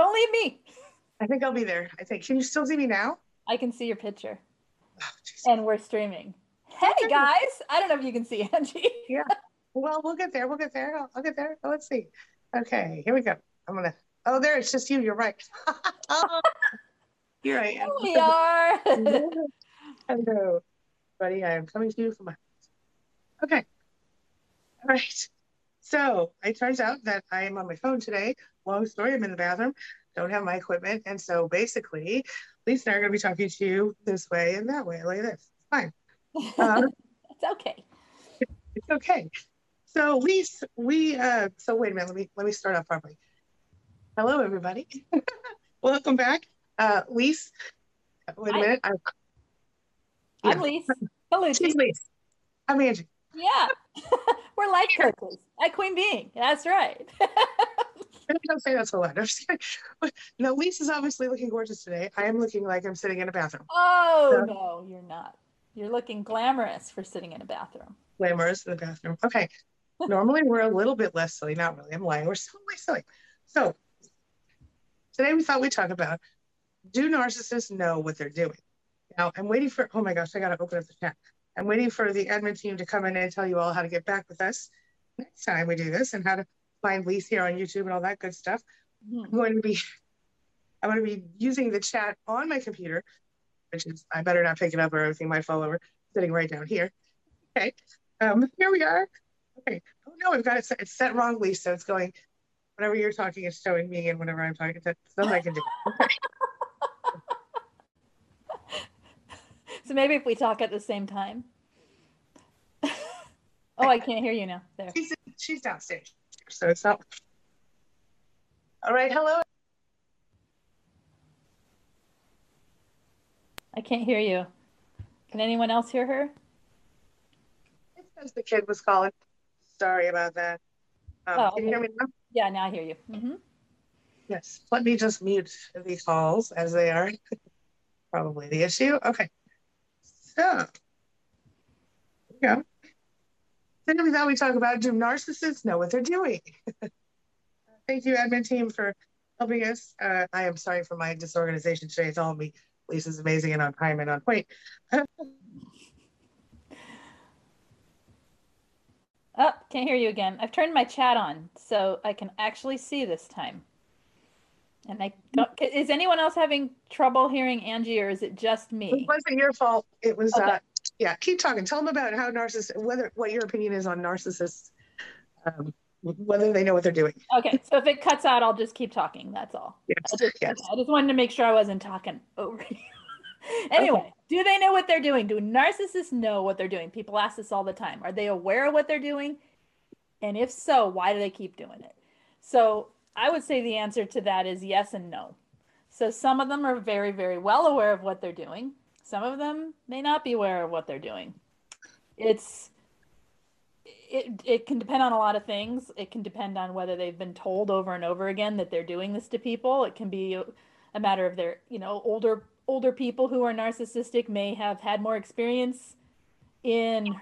Don't leave me. I think I'll be there. I think. Can you still see me now? I can see your picture. Oh. And we're streaming. Hey guys. I don't know if you can see Angie. yeah. Well, we'll get there. We'll get there. I'll, I'll get there. Oh, let's see. Okay, here we go. I'm gonna. Oh, there. It's just you. You're right. oh, here I am. Here we are. Hello, buddy. I am coming to you from my house. Okay. All right. So it turns out that I am on my phone today. Long story. I'm in the bathroom. Don't have my equipment, and so basically, Lisa and I are going to be talking to you this way and that way, like this. It's fine. Uh, it's okay. it's okay. So Lise, we uh so wait a minute, let me let me start off properly. Hello everybody. Welcome back. Uh Lise, wait a Hi. minute. I, I'm Yeah. Lise. Hello. she's Lise. I'm Angie. Yeah. we're life coaches at Queen Beeing. That's right. Don't say that so loud. I'm just kidding. No, Lise is obviously looking gorgeous today. I am looking like I'm sitting in a bathroom. oh Yeah. no, you're not. You're looking glamorous for sitting in a bathroom. Glamorous in the bathroom. Okay. Normally we're a little bit less silly. Not really. I'm lying. We're way silly. So today we thought we'd talk about do narcissists know what they're doing? Now I'm waiting for oh my gosh, I gotta open up the chat. I'm waiting for the admin team to come in and tell you all how to get back with us next time we do this and how to find Lise here on YouTube and all that good stuff. Mhm. I'm going to be I'm going to be using the chat on my computer, which is I better not pick it up or everything might fall over. Sitting right down here. Okay. Um, here we are. Okay. Oh no, we've got it set, it's set wrongly, so it's going whenever you're talking, it's showing me, and whenever I'm talking, that's something I can do. Okay. So maybe if we talk at the same time. oh, I can't hear you now. There. She's she's downstairs, so it's not. All right. Hello. I can't hear you. Can anyone else hear her? It says the kid was calling. Sorry about that. Um, Oh, Can you hear me now? Yeah, now I hear you. hmm Yes. Let me just mute these calls as they are. Probably the issue. Okay. So, here we go. Then we talk about do narcissists know what they're doing? Thank you, admin team, for helping us. Uh, I am sorry for my disorganization today. It's all me. Lisa's amazing and on time and on point. Oh, can't hear you again. I've turned my chat on so I can actually see this time. And I don't, is anyone else having trouble hearing Angie or is it just me? It wasn't your fault. It was, Okay. uh, yeah, keep talking. Tell them about how narcissists, whether, what your opinion is on narcissists, um, whether they know what they're doing. Okay, so if it cuts out, I'll just keep talking. That's all. I Yes, just, yes. I just wanted to make sure I wasn't talking over you. anyway, do they know what they're doing? Do narcissists know what they're doing? People ask this all the time. Are they aware of what they're doing? And if so, why do they keep doing it? So I would say the answer to that is yes and no. So some of them are very, very well aware of what they're doing. Some of them may not be aware of what they're doing. It's it, it can depend on a lot of things. It can depend on whether they've been told over and over again that they're doing this to people. It can be a, matter of their, you know, older older people who are narcissistic may have had more experience in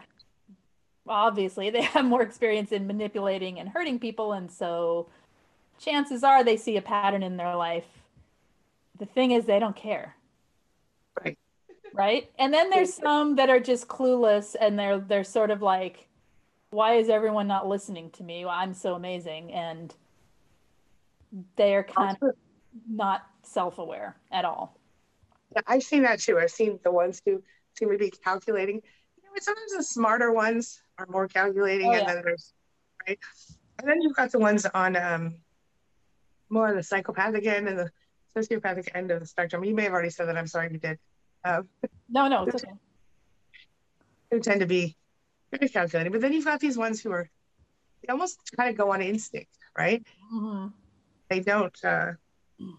obviously they have more experience in manipulating and hurting people and so chances are they see a pattern in their life. The thing is they don't care. Right. Right? And then there's some that are just clueless and they're they're sort of like why is everyone not listening to me? Well, I'm so amazing and they're kind of not self-aware at all. Yeah, I've seen that too. I've seen the ones who seem to be calculating. You know, sometimes the smarter ones are more calculating, Oh, and yeah. then there's right, and then you've got the ones on um more on the psychopathic end and the sociopathic end of the spectrum. You may have already said that. I'm sorry if you did. Um, No, no, it's okay. who tend to be very calculating, but then you've got these ones who are they almost kind of go on instinct, right? hmm They don't. uh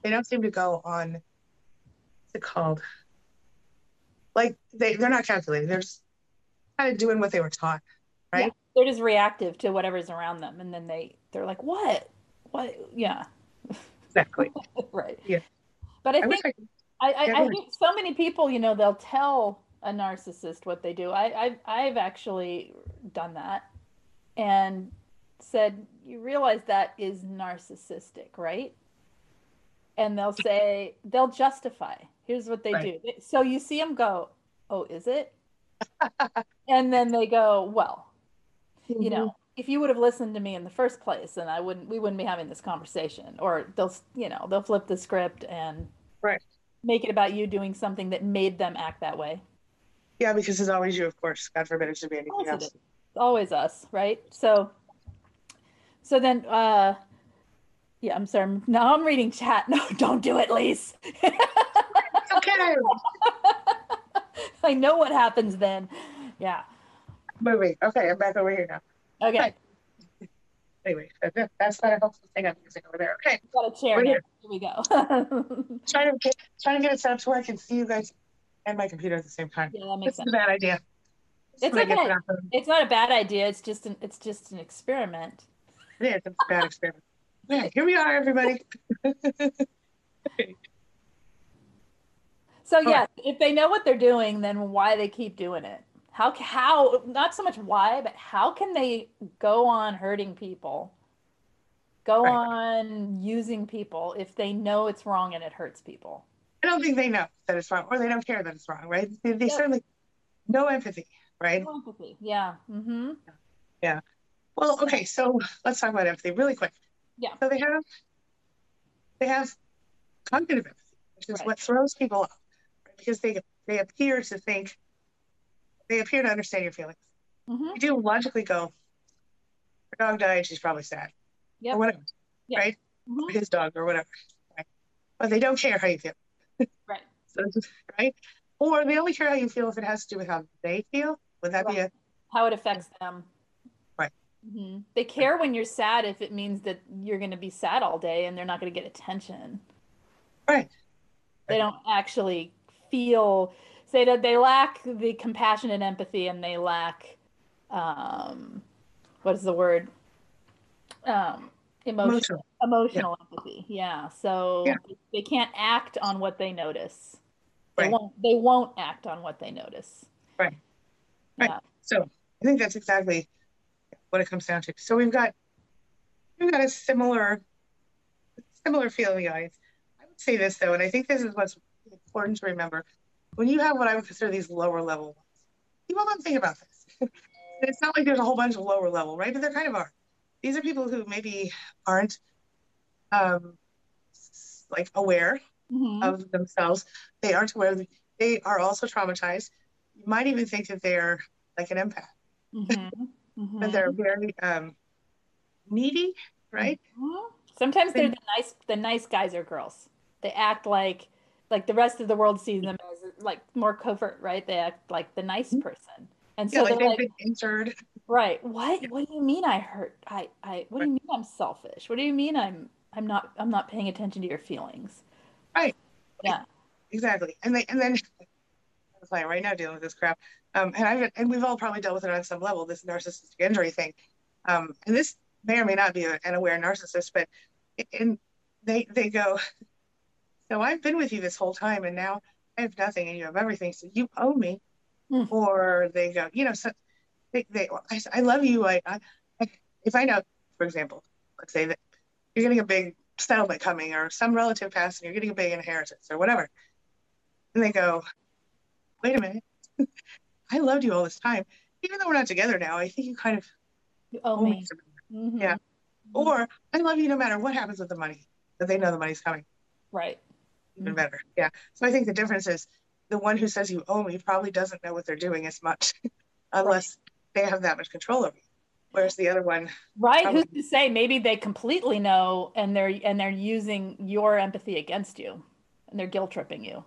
They don't seem to go on. What's it called? Like they they're not calculating. They're just kind of doing what they were taught, right? Yeah, they're just reactive to whatever's around them, and then they they're like, "What? What? Yeah, Exactly. right." Yeah. But I I think I I, I, think so many people, you know, they'll tell a narcissist what they do. I, I've I've actually done that, and said, "You realize that is narcissistic, right?" and they'll say they'll justify. Here's what they right. do. So you see them go, "Oh, is it?" and then they go, "Well, mm-hmm. you know, if you would have listened to me in the first place, then I wouldn't. We wouldn't be having this conversation." Or they'll, you know, they'll flip the script and right make it about you doing something that made them act that way. Yeah, because it's always you, of course. God forbid it should be anything else. It's always us, right? So, so then, uh, yeah, I'm sorry. Now I'm reading chat. No, don't do it, Lise. okay. I know what happens then. Yeah. Moving. Okay, I'm back over here now. Okay. Hi. Anyway, that's not a helpful thing I'm using over there. Okay. Got a chair here. here. we go. trying to get trying to get it set up to where I can see you guys and my computer at the same time. Yeah, that makes this sense. It's a bad idea. It's okay. It's not a bad idea. It's just an it's just an experiment. Yeah, it's a bad experiment. Yeah, here we are, everybody. So yeah, if they know what they're doing, then why they keep doing it? How how not so much why, but how can they go on hurting people? Go right. on using people if they know it's wrong and it hurts people. I don't think they know that it's wrong, or they don't care that it's wrong, right? They, they yep. certainly no empathy, right? No empathy, yeah. Mm-hmm. Yeah. Well, okay, so let's talk about empathy really quick. Yeah. So they have they have cognitive empathy, which is right. what throws people off because they they appear to think they appear to understand your feelings. Mm-hmm. You do logically go, her dog died, she's probably sad. Yep. Or whatever. Yep. Right? Mm-hmm. His dog or whatever. Right? But they don't care how you feel. right. so right? Or they only care how you feel if it has to do with how they feel. Would that right. be a how it affects them? Right. Mm-hmm. They care when you're sad if it means that you're going to be sad all day and they're not going to get attention. Right. They don't actually feel say that they lack the compassion and empathy and they lack um what is the word? Um emotional emotional, emotional yeah. empathy. Yeah so yeah. they can't act on what they notice. They right. won't they won't act on what they notice. Right. Right. Yeah. so i think that's exactly what it comes down to. So we've got we've got a similar similar feeling guys. I would say this though and i think this is what's important to remember when you have what I would consider these lower level ones, people don't think about this. it's not like there's a whole bunch of lower level, right? But there kind of are. These are people who maybe aren't um, like aware mm-hmm. of themselves. They aren't aware. They are also traumatized. You might even think that they're like an empath. Mm-hmm. Mm-hmm. but they're very um, needy, right? Mm-hmm. Sometimes they're the nice, the nice guys or girls. They act like like the rest of the world sees them like more covert, right? They act like the nice mm-hmm. person. And so yeah, like they're like, injured. Right. What what do you mean I hurt I I what do you mean I'm selfish? What do you mean I'm I'm not I'm not paying attention to your feelings? Right. Yeah. Exactly. And they and then I'm playing right now dealing with this crap. Um and I've and we've all probably dealt with it on some level, this narcissistic injury thing. Um and this may or may not be an aware narcissist, but in they they go so I've been with you this whole time and now have nothing and you have everything. So you owe me. Mm. Or they go, you know, so they, they I, I love you. I, I, if I know, for example, let's say that you're getting a big settlement coming or some relative passed and you're getting a big inheritance or whatever. And they go, wait a minute. I loved you all this time. Even though we're not together now, I think you kind of you owe me. Mm-hmm. Yeah. Mm-hmm. Or I love you no matter what happens with the money, that they know the money's coming. Right even better. Yeah. So I think the difference is the one who says you owe me probably doesn't know what they're doing as much unless right. they have that much control over you. Whereas the other one Right. Probably, Who's to say maybe they completely know and they're and they're using your empathy against you and they're guilt tripping you.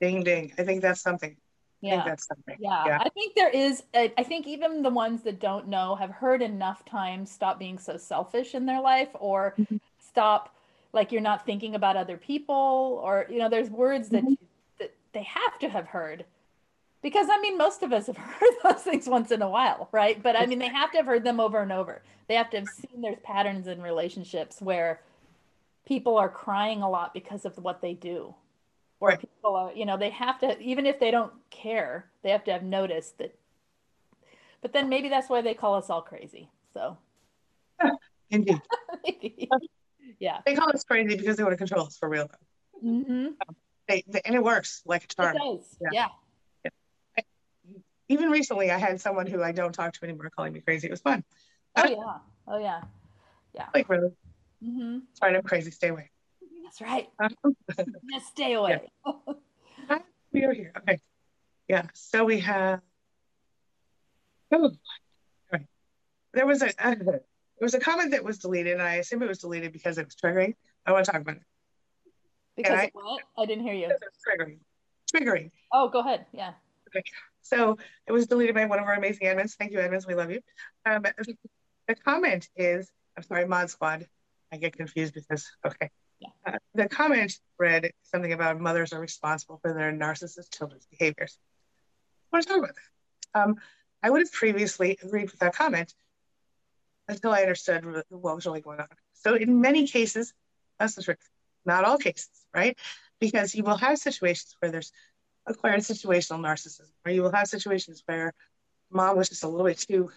Ding ding. I think that's something. Yeah. I that's something. Yeah. yeah. I think there is a, I think even the ones that don't know have heard enough times stop being so selfish in their life or mm-hmm. stop like you're not thinking about other people or you know there's words that, mm-hmm. that they have to have heard. Because i mean most of us have heard those things once in a while right? But i mean they have to have heard them over and over. They have to have seen there's patterns in relationships where people are crying a lot because of what they do. Or right. people are you know they have to even if they don't care they have to have noticed that but then maybe that's why they call us all crazy so. Indeed Yeah. They call us crazy because they want to control us for real, though. Mm-hmm. They, they, and it works like a charm. It does. Yeah. Yeah. Even recently, I had someone who I don't talk to anymore calling me crazy. It was fun. Oh yeah. Oh yeah. Yeah. Like really, Mm-hmm. sorry, I'm crazy. Stay away. That's right. Just stay away. we are here. Okay. Yeah. So we have. Oh, right. There was a uh, there was a comment that was deleted, and I assume it was deleted because it was triggering. I want to talk about it. Because I- what? I didn't hear you. Because it was triggering. Triggering. Oh, go ahead. Yeah. Okay. So it was deleted by one of our amazing admins. Thank you, admins. We love you. Um, the comment is, I'm sorry, Mod Squad. I get confused because, okay. Yeah. Uh, the comment read something about mothers are responsible for their narcissist children's behaviors. I want to talk about that. Um, I would have previously agreed with that comment until I understood what was really going on. So in many cases, that's the truth. Not all cases, right? Because you will have situations where there's acquired situational narcissism, or you will have situations where mom was just a little bit too,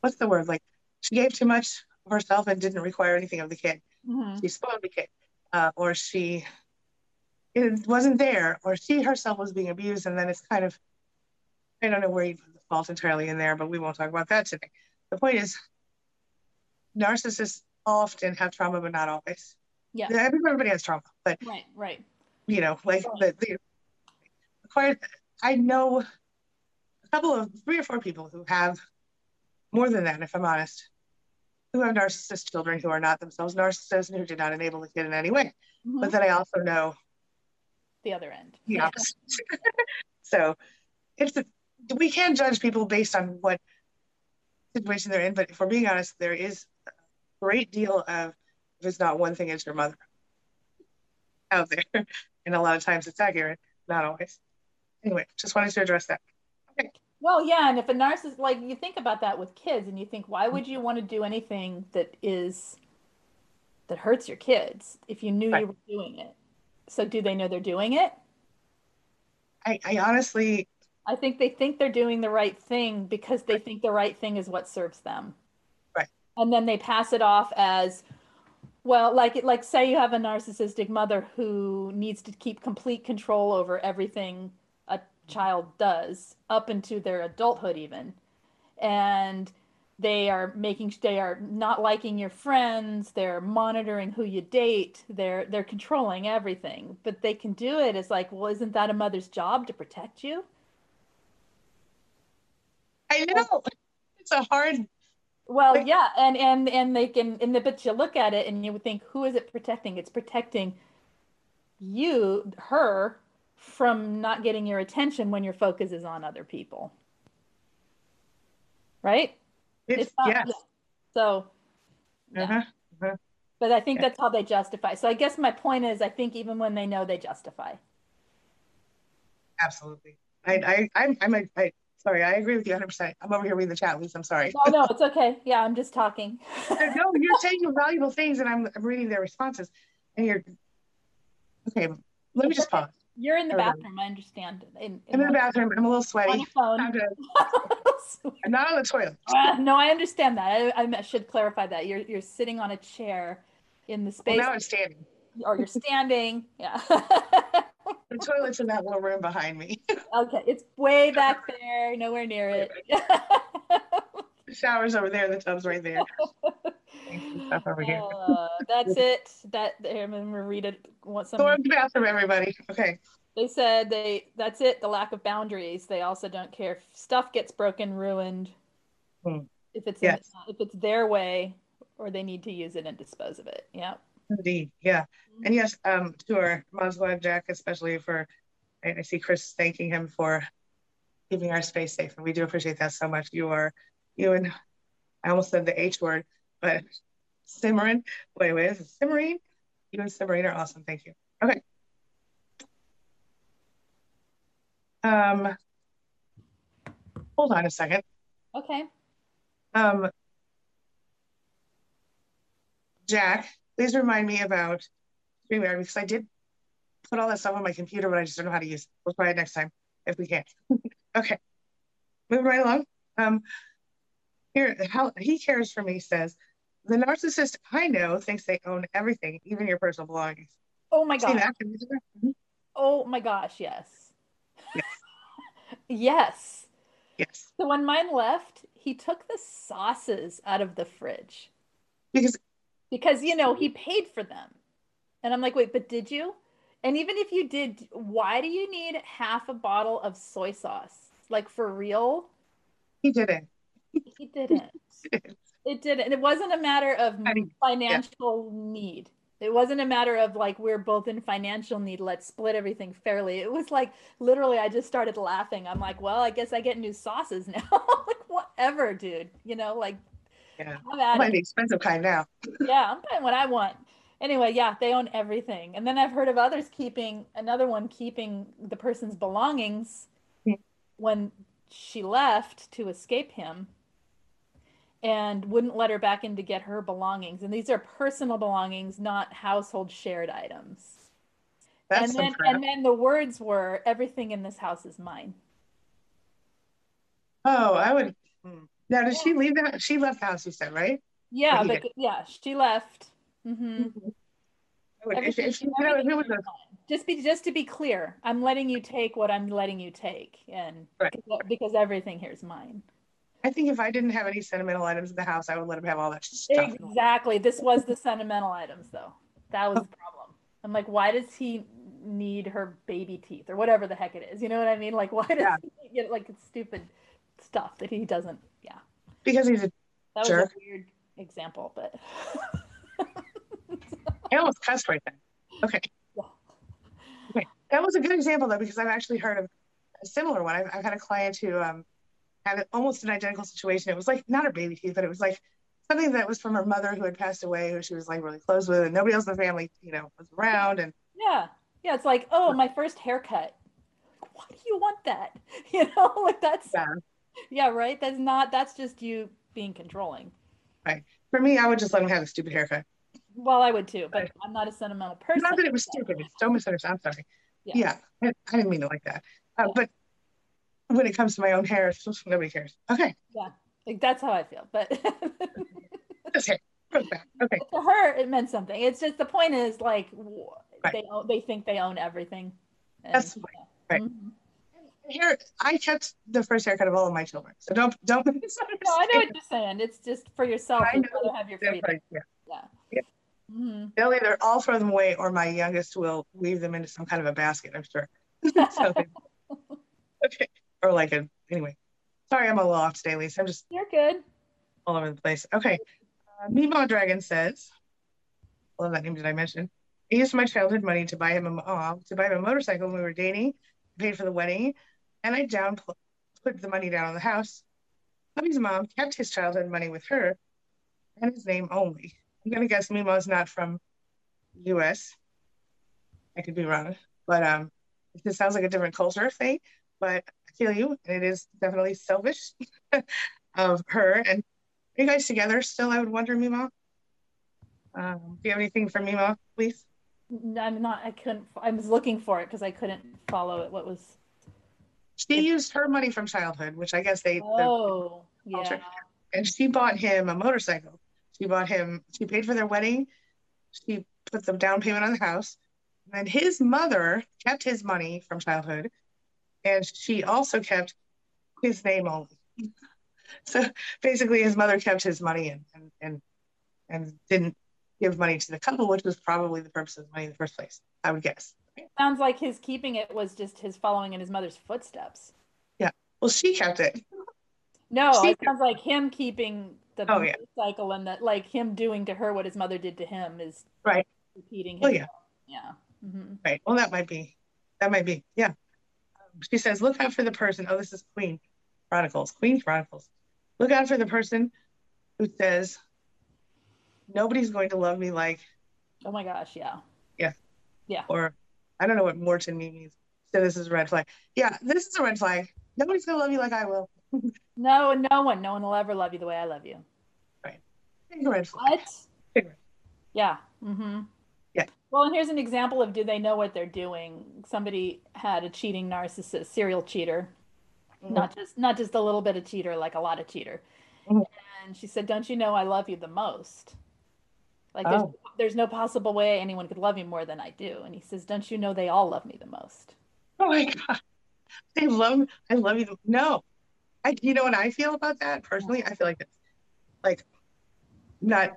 what's the word? Like she gave too much of herself and didn't require anything of the kid. hmm She spoiled the kid, uh, or she it wasn't there, or she herself was being abused, and then it's kind of, I don't know where you put the fault entirely in there, but we won't talk about that today. The point is, narcissists often have trauma, but not always. Yeah. Everybody has trauma, but Right. Right. you know, like the, the acquired. I know a couple of three or four people who have more than that, if I'm honest, who have narcissist children who are not themselves narcissists and who did not enable the kid in any way. Mhm. But then I also know the other end. the opposite. so it's we can't judge people based on what situation they're in, but if we're being honest, there is a great deal of if it's not one thing, it's your mother out there. And a lot of times it's accurate, not always. Anyway, just wanted to address that. Well, yeah, and if a narcissist, like you think about that with kids, and you think, why would you want to do anything that is that hurts your kids if you knew Right. you were doing it? So, do they know they're doing it? I, I honestly, I think they think they're doing the right thing because they think the right thing is what serves them. Right. And then they pass it off as, well, like like say you have a narcissistic mother who needs to keep complete control over everything a child does up into their adulthood even. And they are making they are not liking your friends, they're monitoring who you date, they're they're controlling everything. But they can do it as like, well, isn't that a mother's job to protect you? I know it's a hard, Well, Like- yeah, and and and they can, and the, but you look at it and you would think, who is it protecting? It's protecting you, her, from not getting your attention when your focus is on other people, right? it's, not- yes. yeah. So, yeah. Uh-huh. but I think Yeah. that's how they justify. So I guess my point is, I think even when they know, they justify. Absolutely. I, I, I'm, I'm a, I, sorry, I agree with you 100%. I'm over here reading the chat, Lisa. I'm sorry. No, no, it's okay. Yeah, I'm just talking. no, you're saying valuable things, and I'm, I'm reading their responses, and you're okay. Let me just pause. You're in the bathroom. I understand. In, I'm in the bathroom. I'm a little sweaty. the phone. Time to- I'm not on the toilet. Uh, no, I understand that. I, I should clarify that. You're you're sitting on a chair in the Well, space, now I'm standing. or you're standing. Yeah. The toilet's in that little room behind me. Okay, it's way back there, nowhere near it. The shower's over there. The tub's right there. Stuff over here. Uh, that's it. That I'm gonna read it. Want Go to the bathroom, everybody. Okay. They said they. That's it. The lack of boundaries. They also don't care if stuff gets broken, ruined. Hmm. If it's Yes. in, if it's their way, or they need to use it and dispose of it. Yeah. Indeed. Yeah. And yes, um, to our Muslim Jack, especially for, I, I see Chris thanking him for keeping our space safe. And we do appreciate that so much. You are, you and I almost said the H word, but Simmerin, wait, wait, is it Simmerin? You and Simmerin are awesome. Thank you. Okay. Um, hold on a second. Okay. Um, Jack, please remind me about StreamYard because I did put all that stuff on my computer, but I just don't know how to use it. We'll try it next time if we can. okay, moving right along. Um, here, how he cares for me says, the narcissist I know thinks they own everything, even your personal belongings. Oh my gosh. Mhm. Oh my gosh, yes. Yes. yes. Yes. So when mine left, he took the sauces out of the fridge Because because, you know, he paid for them. And I'm like, wait, but did you? And even if you did, why do you need half a bottle of soy sauce? Like for real? he didn't. He didn't. It didn't. And it wasn't a matter of I mean, financial need. It wasn't a matter of like we're both in financial need. Let's split everything fairly. It was like literally, I just started laughing. I'm like, well, I guess I get new sauces now. like whatever, dude. You know, like Yeah. Might it. be expensive kind now. Yeah, I'm buying what I want. Anyway, yeah, they own everything. And then I've heard of others keeping another one keeping the person's belongings Hmm. when she left to escape him and wouldn't let her back in to get her belongings. And these are personal belongings, not household shared items. That's and then crap. and then the words were everything in this house is mine. oh, I would. hmm. Now, did she leave the house? She left the house, you said, right? Yeah, but yeah, she left. Hmm I would, if, Everything, if, you know, if everything it a, just be just to be clear, I'm letting you take what I'm letting you take, and Right. because, because everything here is mine. I think if I didn't have any sentimental items in the house, I would let him have all that stuff. Exactly. This was the sentimental items, though. That was the problem. I'm like, why does he need her baby teeth or whatever the heck it is? You know what I mean? Like, why does Yeah. he get like stupid stuff that he doesn't? Yeah, Because he's a, that was a weird example, but I almost cussed right then. Okay. Yeah. Okay. That was a good example though, because I've actually heard of a similar one. I've, I've had a client who um, had almost an identical situation. It was like not her baby teeth, but it was like something that was from her mother who had passed away, who she was like really close with, and nobody else in the family, you know, was around. And yeah, yeah. It's like, oh, my first haircut. Why do you want that? You know, like that's Yeah. yeah, right. That's not. That's just you being controlling. Right. For me, I would just let him have a stupid haircut. Well, I would too, but Right. I'm not a sentimental person. Not that it was stupid. It's so misunderstood. I'm sorry. Yeah. Yeah, I, I didn't mean it like that. Uh, Yeah. But when it comes to my own hair, just- nobody cares. Okay. Yeah. Like, that's how I feel. But Just hair. Put it back. Okay. to her, it meant something. It's just the point is like Right. they they think they own everything. And, That's yeah. right. Mhm. Here, I kept the first haircut of all of my children. So don't don't. No, I know what you're saying. It's just for yourself. I know. gotta have your freedom. right. Yeah. Hmm They'll either all throw them away or my youngest will weave them into some kind of a basket, I'm sure. so, okay. Or like a, anyway. Sorry, I'm a little off today, Lisa. I'm just You're good. all over the place. Okay. Uh, Mimo Dragon says, I love that name. Did I mention? I used my childhood money to buy him a uh, to buy him a motorcycle when we were dating, paid for the wedding, and I down put the money down on the house. Hubby's mom kept his childhood money with her and his name only. I'm gonna guess Mimo's not from U.S. I could be wrong, but um, this sounds like a different culture thing. But I feel you, and it is definitely selfish of her. And are you guys together still? I would wonder, Mimo. Um, do you have anything for Mimo, please? No, I'm not. I couldn't. I was looking for it because I couldn't follow it. What was? She used her money from childhood, which I guess they, the- Oh, yeah. and she bought him a motorcycle. She bought him, she paid for their wedding. She put the down payment on the house. And his mother kept his money from childhood. And she also kept his name only. So basically, his mother kept his money and, and, and, and didn't give money to the couple, which was probably the purpose of the money in the first place, I would guess. Sounds like his keeping it was just his following in his mother's footsteps. Yeah. Well, she kept it. No, She- it sounds like him keeping the Oh, yeah. cycle and that, like him doing to her what his mother did to him is Right. repeating. Oh, yeah. yeah. hmm Right. Well, that might be. That might be. Yeah. She says, look out for the person. Oh, this is Queen Chronicles. Queen Chronicles. Look out for the person who says, nobody's going to love me like, Oh my gosh, Yeah. Yeah. yeah. or I don't know what Morton means. So this is a red flag. Yeah, this is a red flag. Nobody's going to love you like I will. No, no one, no one will ever love you the way I love you. What? Yeah. Mm-hmm. Yeah. Well, and here's an example of do they know what they're doing? Somebody had a cheating narcissist, serial cheater, Mhm. not just not just a little bit of cheater, like a lot of cheater. Mhm. And she said, Don't you know I love you the most? Like, there's, Oh. there's no possible way anyone could love you more than I do. And he says, Don't you know they all love me the most? Oh my God. I love I love you. No. I you know what I feel about that personally? I feel like it's like not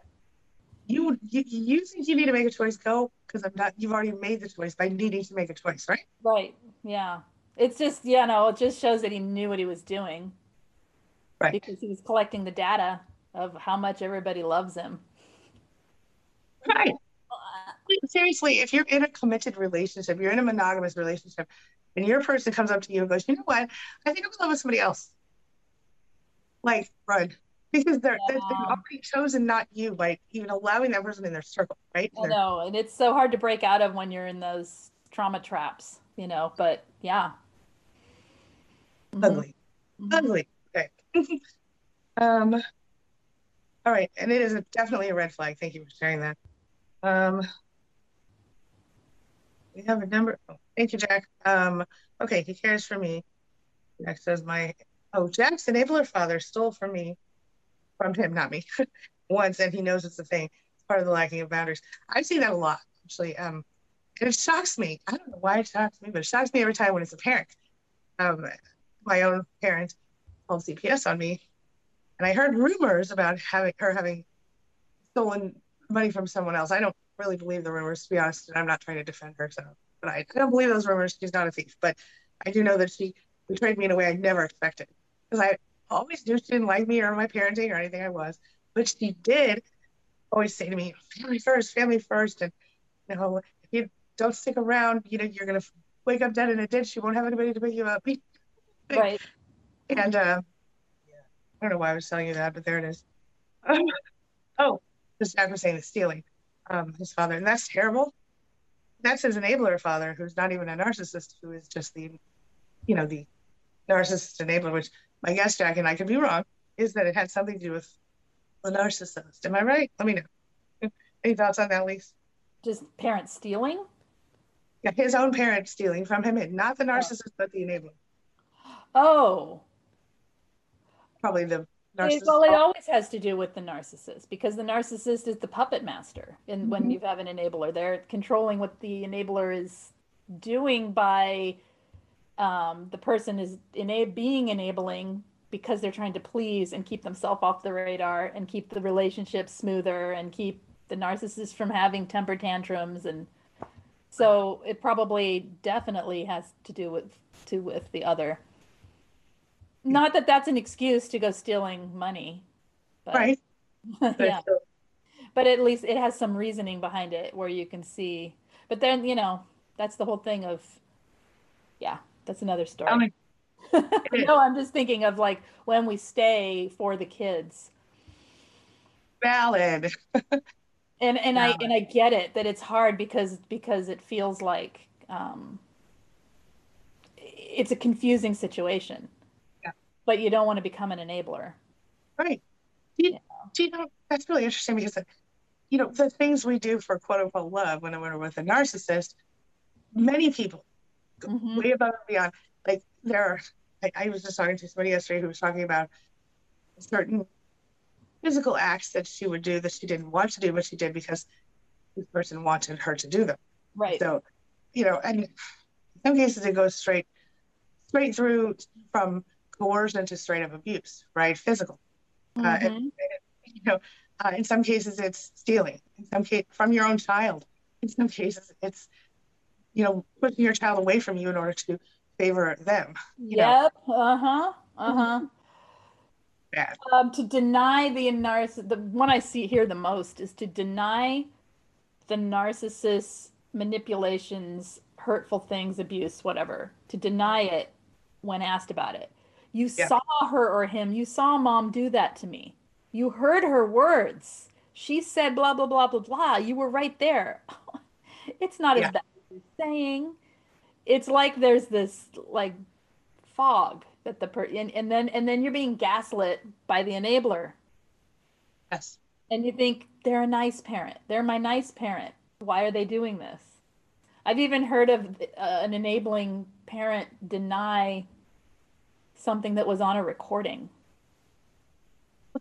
you you, you think you need to make a choice, go because I'm not you've already made the choice by needing to make a choice, right? Right. Yeah. It's just, you know, it just shows that he knew what he was doing Right. because he was collecting the data of how much everybody loves him. Right. Uh, seriously, if you're in a committed relationship, you're in a monogamous relationship, and your person comes up to you and goes, you know what? I think I'm in love with somebody else. Like, run. Because they're, they're they've Yeah. already chosen not you by even allowing that person in their circle, right? I know, and it's so hard to break out of when you're in those trauma traps, you know, but yeah. Mhm. ugly. Mhm. Ugly. Okay. um all right, and it is a, definitely a red flag. Thank you for sharing that. Um we have a number. Oh, thank you, Jack. Um, okay, he cares for me. Jack says my oh, Jack's enabler father stole from me, from him, not me, once, and he knows it's a thing. It's part of the lacking of boundaries. I've seen that a lot, actually. Um, and it shocks me. I don't know why it shocks me, but it shocks me every time when it's a parent. Um, my own parent called CPS on me, and I heard rumors about having her having stolen money from someone else. I don't really believe the rumors, to be honest, and I'm not trying to defend her. So, but I, I don't believe those rumors. She's not a thief, but I do know that she betrayed me in a way I never expected because I always knew she didn't like me or my parenting or anything I was, but she did always say to me, "Family first, family first. and you know, if you don't stick around, you know, you're gonna wake up dead in a ditch. You won't have anybody to pick you up. Right. And uh, I don't know why I was telling you that, but there it is. Um, oh, this Jack was saying the stealing, um, his father, and that's terrible. That's his enabler father, who's not even a narcissist, who is just the, you know, the narcissist enabler. Which my guess, Jack, and I could be wrong, is that it had something to do with the narcissist. Am I right? Let me know. Any thoughts on that, Lise? Just parents stealing? Yeah, his own parents stealing from him, and not the narcissist, but the enabler. Oh. Probably the narcissist. It, well, it always has to do with the narcissist because the narcissist is the puppet master. And when Mhm. you have an enabler, they're controlling what the enabler is doing by um, the person is ena- being enabling because they're trying to please and keep themselves off the radar and keep the relationship smoother and keep the narcissist from having temper tantrums and so it probably definitely has to do with to with the other. Not that that's an excuse to go stealing money but right. yeah. but at least it has some reasoning behind it where you can see but then you know that's the whole thing of yeah that's another story me. no i'm just thinking of like when we stay for the kids Valid. and and i and i get it that it's hard because because it feels like um it's a confusing situation Yeah. but you don't want to become an enabler Right. Do you, do you know, that's really interesting because, you know, the things we do for quote unquote love when we're with a narcissist, many people Mhm. way above and beyond. Like there are, I, I was just talking to somebody yesterday who was talking about certain physical acts that she would do that she didn't want to do, but she did because this person wanted her to do them. right So, you know, and in some cases it goes straight, straight through from coercion to straight up abuse, right? Physical. Uh, and, Mhm. you know, uh, in some cases it's stealing. In some case, from your own child. In some cases, it's you know pushing your child away from you in order to favor them. Yep. Uh huh. Uh huh. Bad. Um, to deny the narciss, the one I see here the most is to deny the narcissist's manipulations, hurtful things, abuse, whatever. To deny it when asked about it. You Yeah. saw her or him. You saw mom do that to me. You heard her words. She said blah blah blah blah blah. You were right there. it's not Yeah. as bad you're saying. It's like there's this like fog that the per and, and then and then you're being gaslit by the enabler Yes. and you think they're a nice parent they're my nice parent why are they doing this i've even heard of uh, an enabling parent deny something that was on a recording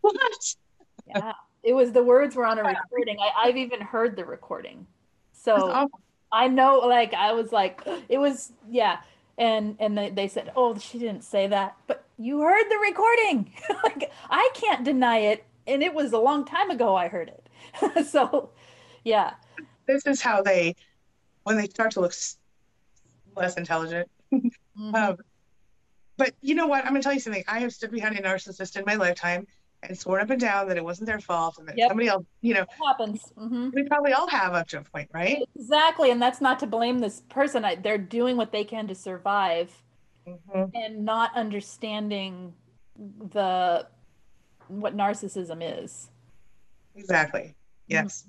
what? Yeah, it was the words were on a recording. I, I've even heard the recording, so I know. Like I was like, it was yeah, and and they, they said, oh, she didn't say that, but you heard the recording. like I can't deny it, and it was a long time ago I heard it. so, yeah. This is how they, when they start to look less intelligent. Mm-hmm. um, but you know what? I'm gonna tell you something. I have stood behind a narcissist in my lifetime and sworn up and down that it wasn't their fault and that yep. somebody else, you know, it happens. Mm-hmm. We probably all have up to a point, right? Exactly, and that's not to blame this person. I, they're doing what they can to survive, mm-hmm. and not understanding the what narcissism is. Exactly. Yes. Mm-hmm.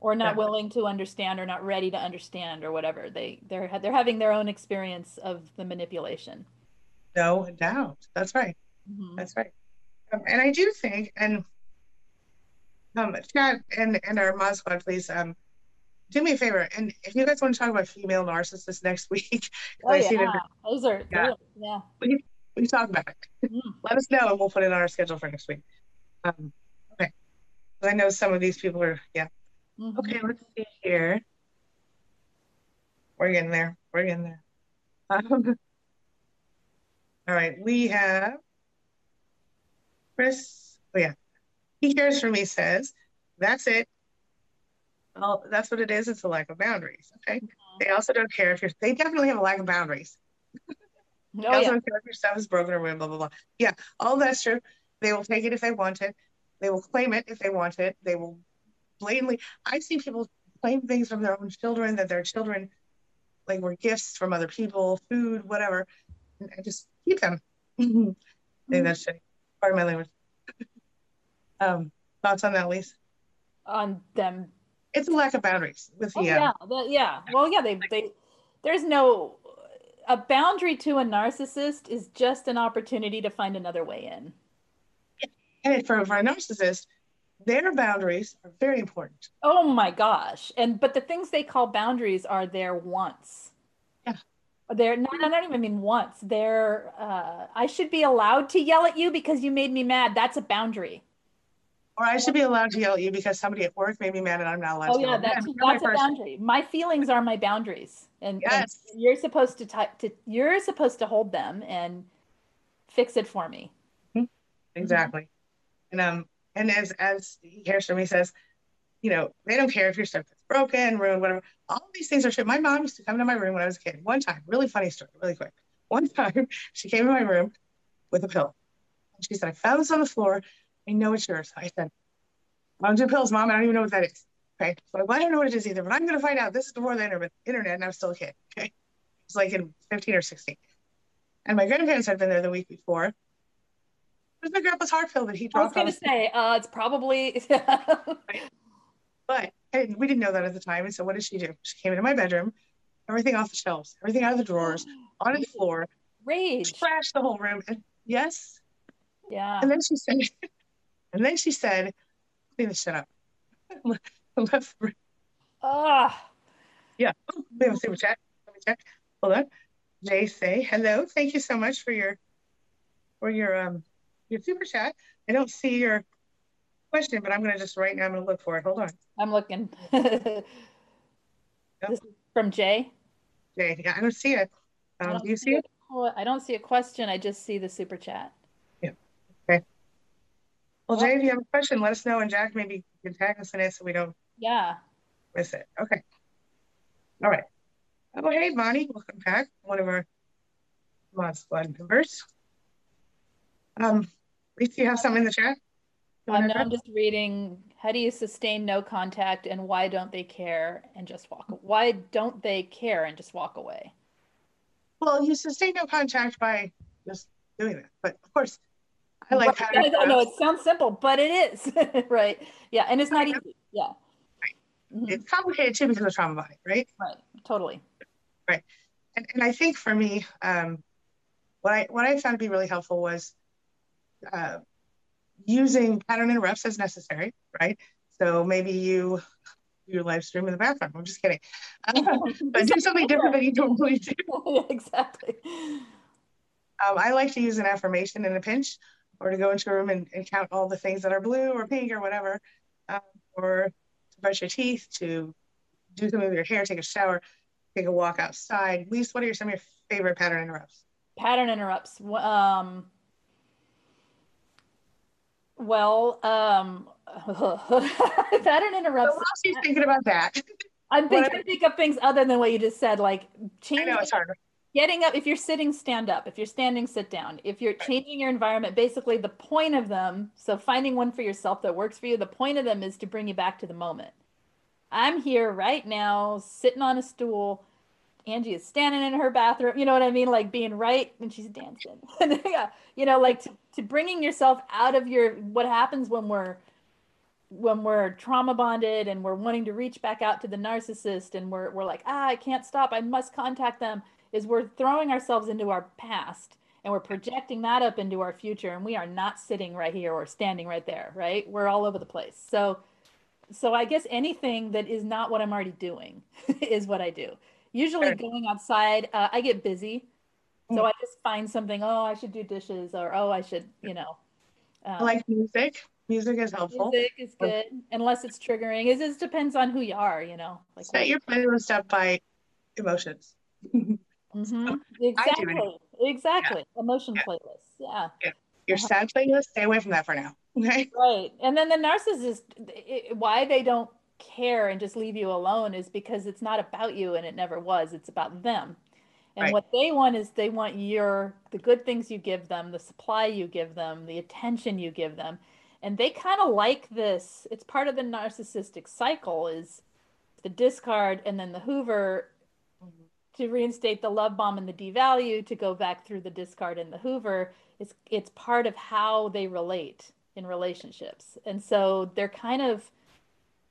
Or not willing to understand, or not ready to understand, or whatever. They they're they're having their own experience of the manipulation. No doubt. That's right. Mm-hmm. That's right. Um, and I do think, and um, chat and and our mod squad, please um, do me a favor. And if you guys want to talk about female narcissists next week, oh, I yeah. Those are yeah. yeah. We, we talk about it. Mm. Let us know, and we'll put it on our schedule for next week. Um, okay. I know some of these people are yeah. Mm-hmm. Okay, let's see here. We're getting there. We're getting there. Um, all right, we have Chris, oh yeah, he hears from me says, that's it. Well, that's what it is. It's a lack of boundaries. Okay. Mm-hmm. They also don't care if you're, they definitely have a lack of boundaries. No, oh, they also yeah. don't care if your stuff is broken or blah, blah, blah. Yeah, all that's true. They will take it if they want it. They will claim it if they want it. They will blatantly, I've seen people claim things from their own children that their children like were gifts from other people, food, whatever, and, and just keep them. I think that's shitty. Pardon my language. um, thoughts on that, Lisa? On them. It's a lack of boundaries with oh, yeah, yeah. Well, yeah. They they there's no a boundary to a narcissist is just an opportunity to find another way in. And for, for a narcissist, their boundaries are very important. Oh my gosh. And but the things they call boundaries are their wants. They're not, I don't even mean once. They're, uh, I should be allowed to yell at you because you made me mad. That's a boundary. Or I should be allowed to yell at you because somebody at work made me mad and I'm not allowed oh, to. Oh yeah, that's, that's a boundary. My feelings are my boundaries, and, yes. and you're supposed to type to you're supposed to hold them and fix it for me. Mm-hmm. Exactly, mm-hmm. and um, and as as he hears from me says, you know, they don't care if you're is broken, ruined, whatever. All these things are true. My mom used to come to my room when I was a kid. One time, really funny story, really quick. One time, she came in my room with a pill. And she said, I found this on the floor. I know it's yours. I said, I don't do pills, mom. I don't even know what that is. Okay. So well, I don't know what it is either, but I'm going to find out. This is before the internet, internet and I'm still a kid. Okay. It's like in 15 or 16. And my grandparents had been there the week before. It was my grandpa's heart pill that he dropped? I was going to say, uh, it's probably. But we didn't know that at the time. And so what did she do? She came into my bedroom, everything off the shelves, everything out of the drawers, on the floor. Rage. Trashed the whole room. And yes. Yeah. And then she said, and then she said, clean this shit up. Left Ah. Yeah. We have a super chat. Let me check. Hold on. Jay say hello. Thank you so much for your for your um your super chat. I don't see your question, but I'm going to just right now, I'm going to look for it. Hold on. I'm looking. yep. This is from Jay. Jay, yeah, I don't see it. Um, do you see, see it? it? I don't see a question. I just see the super chat. Yeah. Okay. Well, Jay, if you have a question, let us know, and Jack maybe can tag us in it so we don't. Yeah. Miss it. Okay. All right. Oh, hey, Bonnie, welcome back. One of our Mod Squad members. Um, Lisa, you have some in the chat? No, I'm just reading. How do you sustain no contact, and why don't they care and just walk? Why don't they care and just walk away? Well, you sustain no contact by just doing it. But of course, I like. Right. I know it sounds simple, but it is right. Yeah, and it's not easy. Yeah. Right. Mm-hmm. It's complicated too because of trauma body, right? Right. Totally. Right. And and I think for me, um, what I what I found to be really helpful was. Uh, using pattern interrupts as necessary, right? So maybe you you live stream in the bathroom. I'm just kidding. but do something different than you normally do. yeah, exactly. Um, I like to use an affirmation in a pinch, or to go into a room and, and count all the things that are blue or pink or whatever, um, or to brush your teeth, to do something with your hair, take a shower, take a walk outside. Lise, what are your, some of your favorite pattern interrupts? Pattern interrupts. Um, well, um, pattern interrupts. So while she's thinking about that, I'm thinking think of things other than what you just said, like changing. I know it's hard. Getting up. If you're sitting, stand up. If you're standing, sit down. If you're changing your environment, basically the point of them. So finding one for yourself that works for you. The point of them is to bring you back to the moment. I'm here right now, sitting on a stool. Angie is standing in her bathroom. You know what I mean? Like being right and she's dancing. yeah, you know, like to, to bringing yourself out of your what happens when we're when we're trauma bonded and we're wanting to reach back out to the narcissist and we're, we're like ah i can't stop i must contact them is we're throwing ourselves into our past and we're projecting that up into our future and we are not sitting right here or standing right there right we're all over the place so so i guess anything that is not what i'm already doing is what i do usually going outside uh, i get busy so mm. i just find something oh i should do dishes or oh i should you know um, like music Music is helpful. Music is good, unless it's triggering. It just depends on who you are, you know. Like set your playlist up by emotions. mm-hmm. Exactly. Exactly. Yeah. Emotion yeah. playlist. Yeah. yeah. Your uh-huh. sad playlist, stay away from that for now. Okay. Right. And then the narcissist, it, why they don't care and just leave you alone is because it's not about you and it never was. It's about them. And right. what they want is they want your the good things you give them, the supply you give them, the attention you give them and they kind of like this it's part of the narcissistic cycle is the discard and then the hoover to reinstate the love bomb and the devalue to go back through the discard and the hoover it's it's part of how they relate in relationships and so they're kind of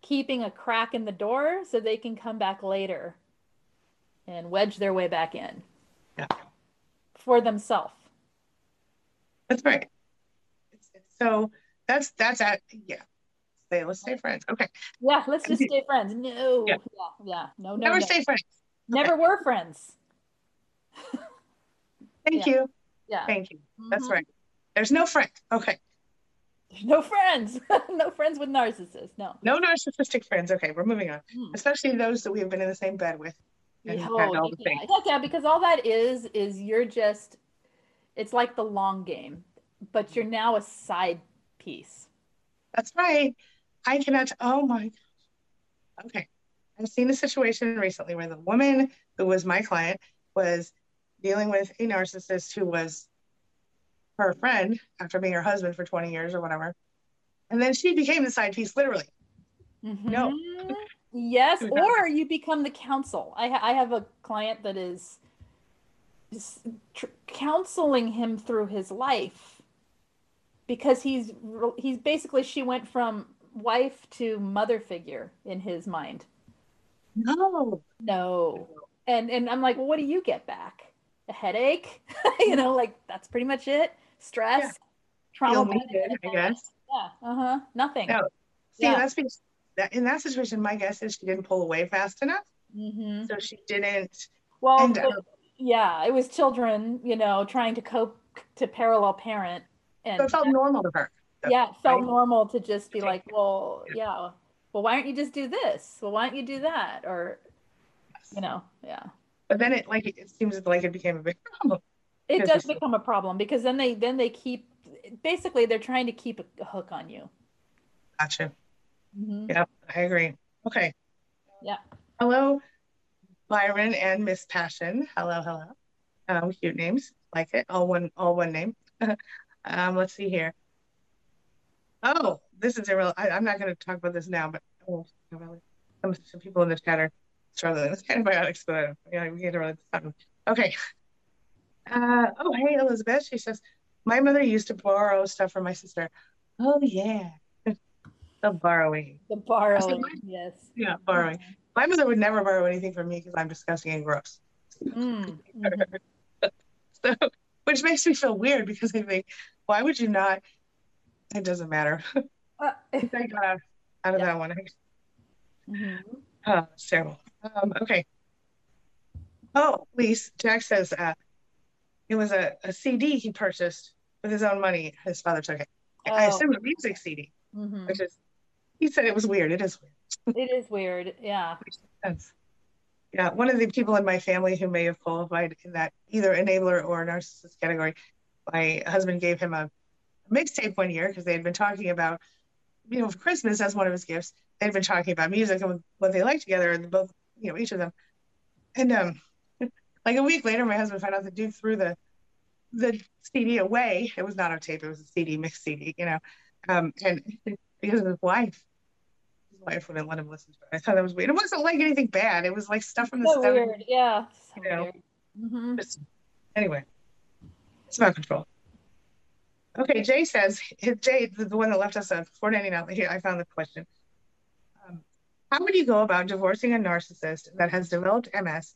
keeping a crack in the door so they can come back later and wedge their way back in yeah. for themselves that's right so that's that's at yeah. Say let's stay friends. Okay. Yeah, let's just stay friends. No. Yeah, yeah, yeah. No, no. Never no. stay friends. Never okay. were friends. Thank yeah. you. Yeah. Thank you. Mm-hmm. That's right. There's no friend. Okay. No friends. no friends with narcissists. No. No narcissistic friends. Okay, we're moving on. Mm. Especially those that we have been in the same bed with. And, oh, and all yeah. yeah, yeah, because all that is is you're just it's like the long game, but you're now a side piece. That's right. I cannot. Oh my gosh. Okay. I've seen a situation recently where the woman who was my client was dealing with a narcissist who was her friend after being her husband for 20 years or whatever. And then she became the side piece, literally. Mm-hmm. No. Yes, or you become the counsel. I, ha- I have a client that is tr- counseling him through his life because he's he's basically she went from wife to mother figure in his mind. No. No. And and I'm like, well, what do you get back? A headache? you know, like that's pretty much it. Stress, yeah. trauma. Needed, I guess. Yeah. Uh-huh. Nothing. No. See, yeah. that's because that, in that situation, my guess is she didn't pull away fast enough. Mm-hmm. So she didn't. Well, and, uh, yeah, it was children, you know, trying to cope to parallel parent and so it felt normal to her. Yeah, it felt right? normal to just be like, well, yeah. Well, why don't you just do this? Well, why don't you do that? Or, you know, yeah. But then it like it seems like it became a big problem. It does become a problem because then they then they keep basically they're trying to keep a hook on you. Gotcha. Mm-hmm. Yeah, I agree. Okay. Yeah. Hello, Byron and Miss Passion. Hello, hello. Um, cute names, like it. All one, all one name. Um, let's see here. Oh, this is a real. I, am not going to talk about this now, but oh, some, some people in the chat are struggling with antibiotics, but yeah, we get really talk. Okay. Uh, oh, hey, Elizabeth. She says, my mother used to borrow stuff from my sister. Oh, yeah. the borrowing. The borrowing, yes. Yeah, borrowing. My mother would never borrow anything from me because I'm disgusting and gross. Mm-hmm. so, which makes me feel weird because I think why would you not? It doesn't matter. Uh, I got out, out of yeah. that one. Mm-hmm. Oh, it's terrible. Um, okay. Oh, Lise, Jack says uh, it was a, a CD he purchased with his own money. His father took it. I Oh. assume a music CD, Mhm. which is, he said it was weird. It is weird. It is weird. Yeah. Yeah, one of the people in my family who may have qualified in that either enabler or narcissist category, my husband gave him a mixtape one year because they had been talking about, you know, Christmas as one of his gifts. They'd been talking about music and what they liked together, and both, you know, each of them. And um, like a week later, my husband found out the dude threw the the CD away. It was not on tape; it was a CD, mixed CD, you know. Um, and because of his wife, his wife wouldn't let him listen to it. I thought that was weird. It wasn't like anything bad. It was like stuff from the So 70s. weird. Yeah. So You know. weird. Mhm. Just- Anyway, it's about control. Okay, Jay says, Jay, the, the one that left us a four ninety nine. Here, I found the question. Um, how would you go about divorcing a narcissist that has developed MS,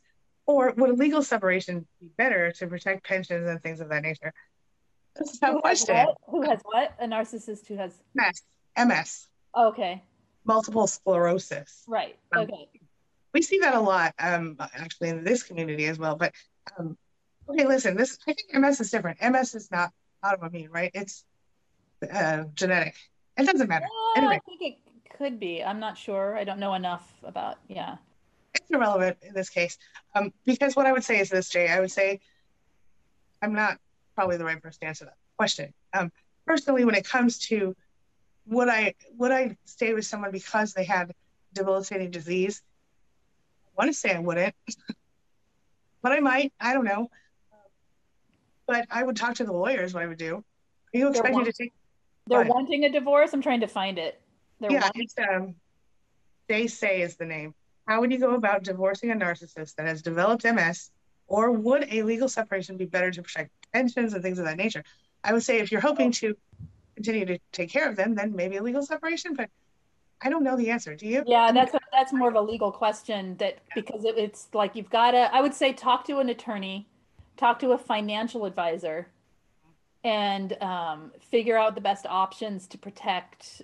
or would a legal separation be better to protect pensions and things of that nature? That's a tough Who has question. what? Who has what? A narcissist who has. MS, MS, Okay. multiple sclerosis. Right. Um, Okay. we see that a lot um actually in this community as well but um okay listen this i think ms is different ms is not autoimmune right it's uh genetic it doesn't matter anyway. I think it could be. I'm not sure. I don't know enough about. Yeah. It's irrelevant in this case um because what i would say is this jay i would say i'm not probably the right person to answer that question um personally when it comes to would i would i stay with someone because they had debilitating disease i want to say i wouldn't but i might i don't know but i would talk to the lawyers what i would do are you expecting wa- to take They're Right. wanting a divorce. I'm trying to find it. They're yeah wanting. it's um they say is the name how would you go about divorcing a narcissist that has developed ms or would a legal separation be better to protect pensions and things of that nature i would say if you're hoping to continue to take care of them then maybe a legal separation but i don't know the answer do you Yeah, that's a, that's more of a legal question that because it, it's like you've got to. I would say talk to an attorney, talk to a financial advisor, and um, figure out the best options to protect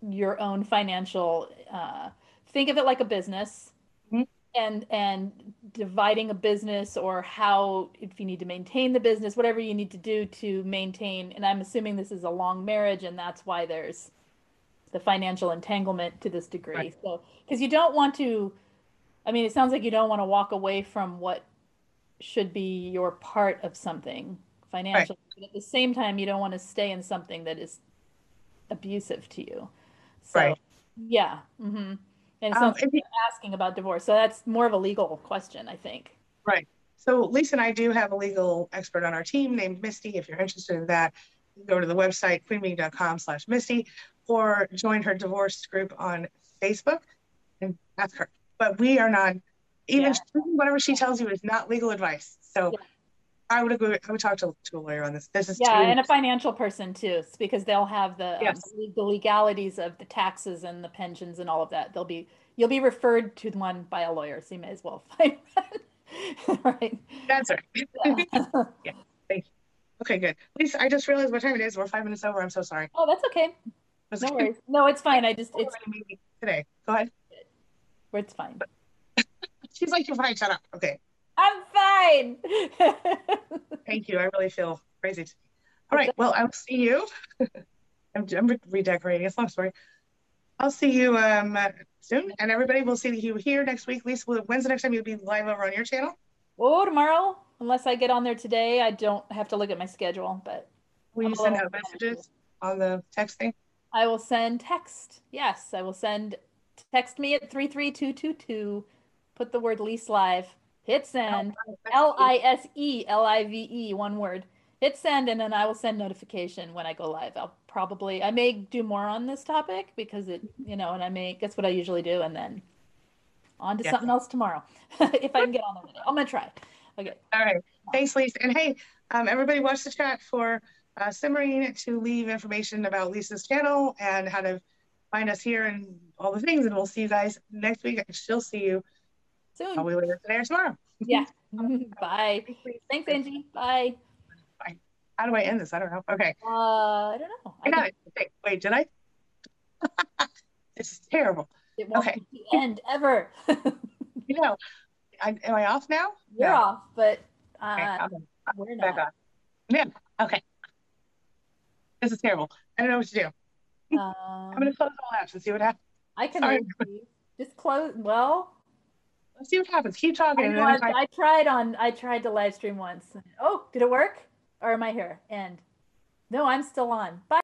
your own financial. Uh, think of it like a business, Mhm. and and dividing a business or how if you need to maintain the business, whatever you need to do to maintain. And I'm assuming this is a long marriage, and that's why there's the financial entanglement to this degree. Right. So, because you don't want to, I mean, it sounds like you don't want to walk away from what should be your part of something financially, but at the same time, you don't want to stay in something that is abusive to you. So, Right. yeah. hmm And it Um, if you- you're asking about divorce. So that's more of a legal question, I think. Right. So Lisa and I do have a legal expert on our team named Misty. If you're interested in that, go to the website queenbee.com slash Misty or join her divorce group on Facebook and ask her. But we are not, even Yeah. whatever she tells you is not legal advice. So Yeah. I would agree, I would talk to, to a lawyer on this. This is Yeah, too, and a financial person too, because they'll have the um, Yes. the the legalities of the taxes and the pensions and all of that. They'll be you'll be referred to one by a lawyer, so you may as well find one. right. that's her. Yeah. Okay, good. Lisa, I just realized what time it is. We're five minutes over. I'm so sorry. Oh, that's okay. It's No worries. No, it's fine. I just it's today. Go ahead. it's fine. She's like, you're fine. Shut up. Okay. I'm fine. Thank you. I really feel crazy. All right. Well, I'll see you. I'm, I'm redecorating. It's a long story. I'll see you um, soon, and everybody will see you here next week. Lisa, when's the next time you'll be live over on your channel? oh, tomorrow, unless I get on there today, I don't have to look at my schedule, but Will I'm you send out messages on the text thing? I will send text. Yes, I will send text me at 33222. Put the word Lise live. Hit send. L I S E L I V E, one word. Hit send, and then I will send notification when I go live. I'll probably, I may do more on this topic because it, you know, and I may, that's what I usually do, and then on to Yeah. something else tomorrow if I can get on there today. I'm gonna try. Okay. All right. Thanks, Lisa. And hey, um, everybody watch the chat for uh, Simmering to leave information about Lisa's channel and how to find us here and all the things. And we'll see you guys next week. I can still see you Soon. probably later today or tomorrow. Yeah. Bye. Thanks, Angie. Bye. Bye. How do I end this? I don't know. Okay. Uh, I don't know. I got think it. Okay. Wait, did I? this is terrible. It won't Okay. be the end ever. You know, I, am I off now? You're No. off, but Okay, uh, I'm we're back not. on. Yeah. Okay. This is terrible. I don't know what to do. Um, I'm gonna close all apps and see what happens. I can sorry. just close. Well, Let's see what happens. Keep talking. I, and know then if I, I- I tried on. I tried to live stream once. Oh, did it work? Or am I here? And no, I'm still on. Bye.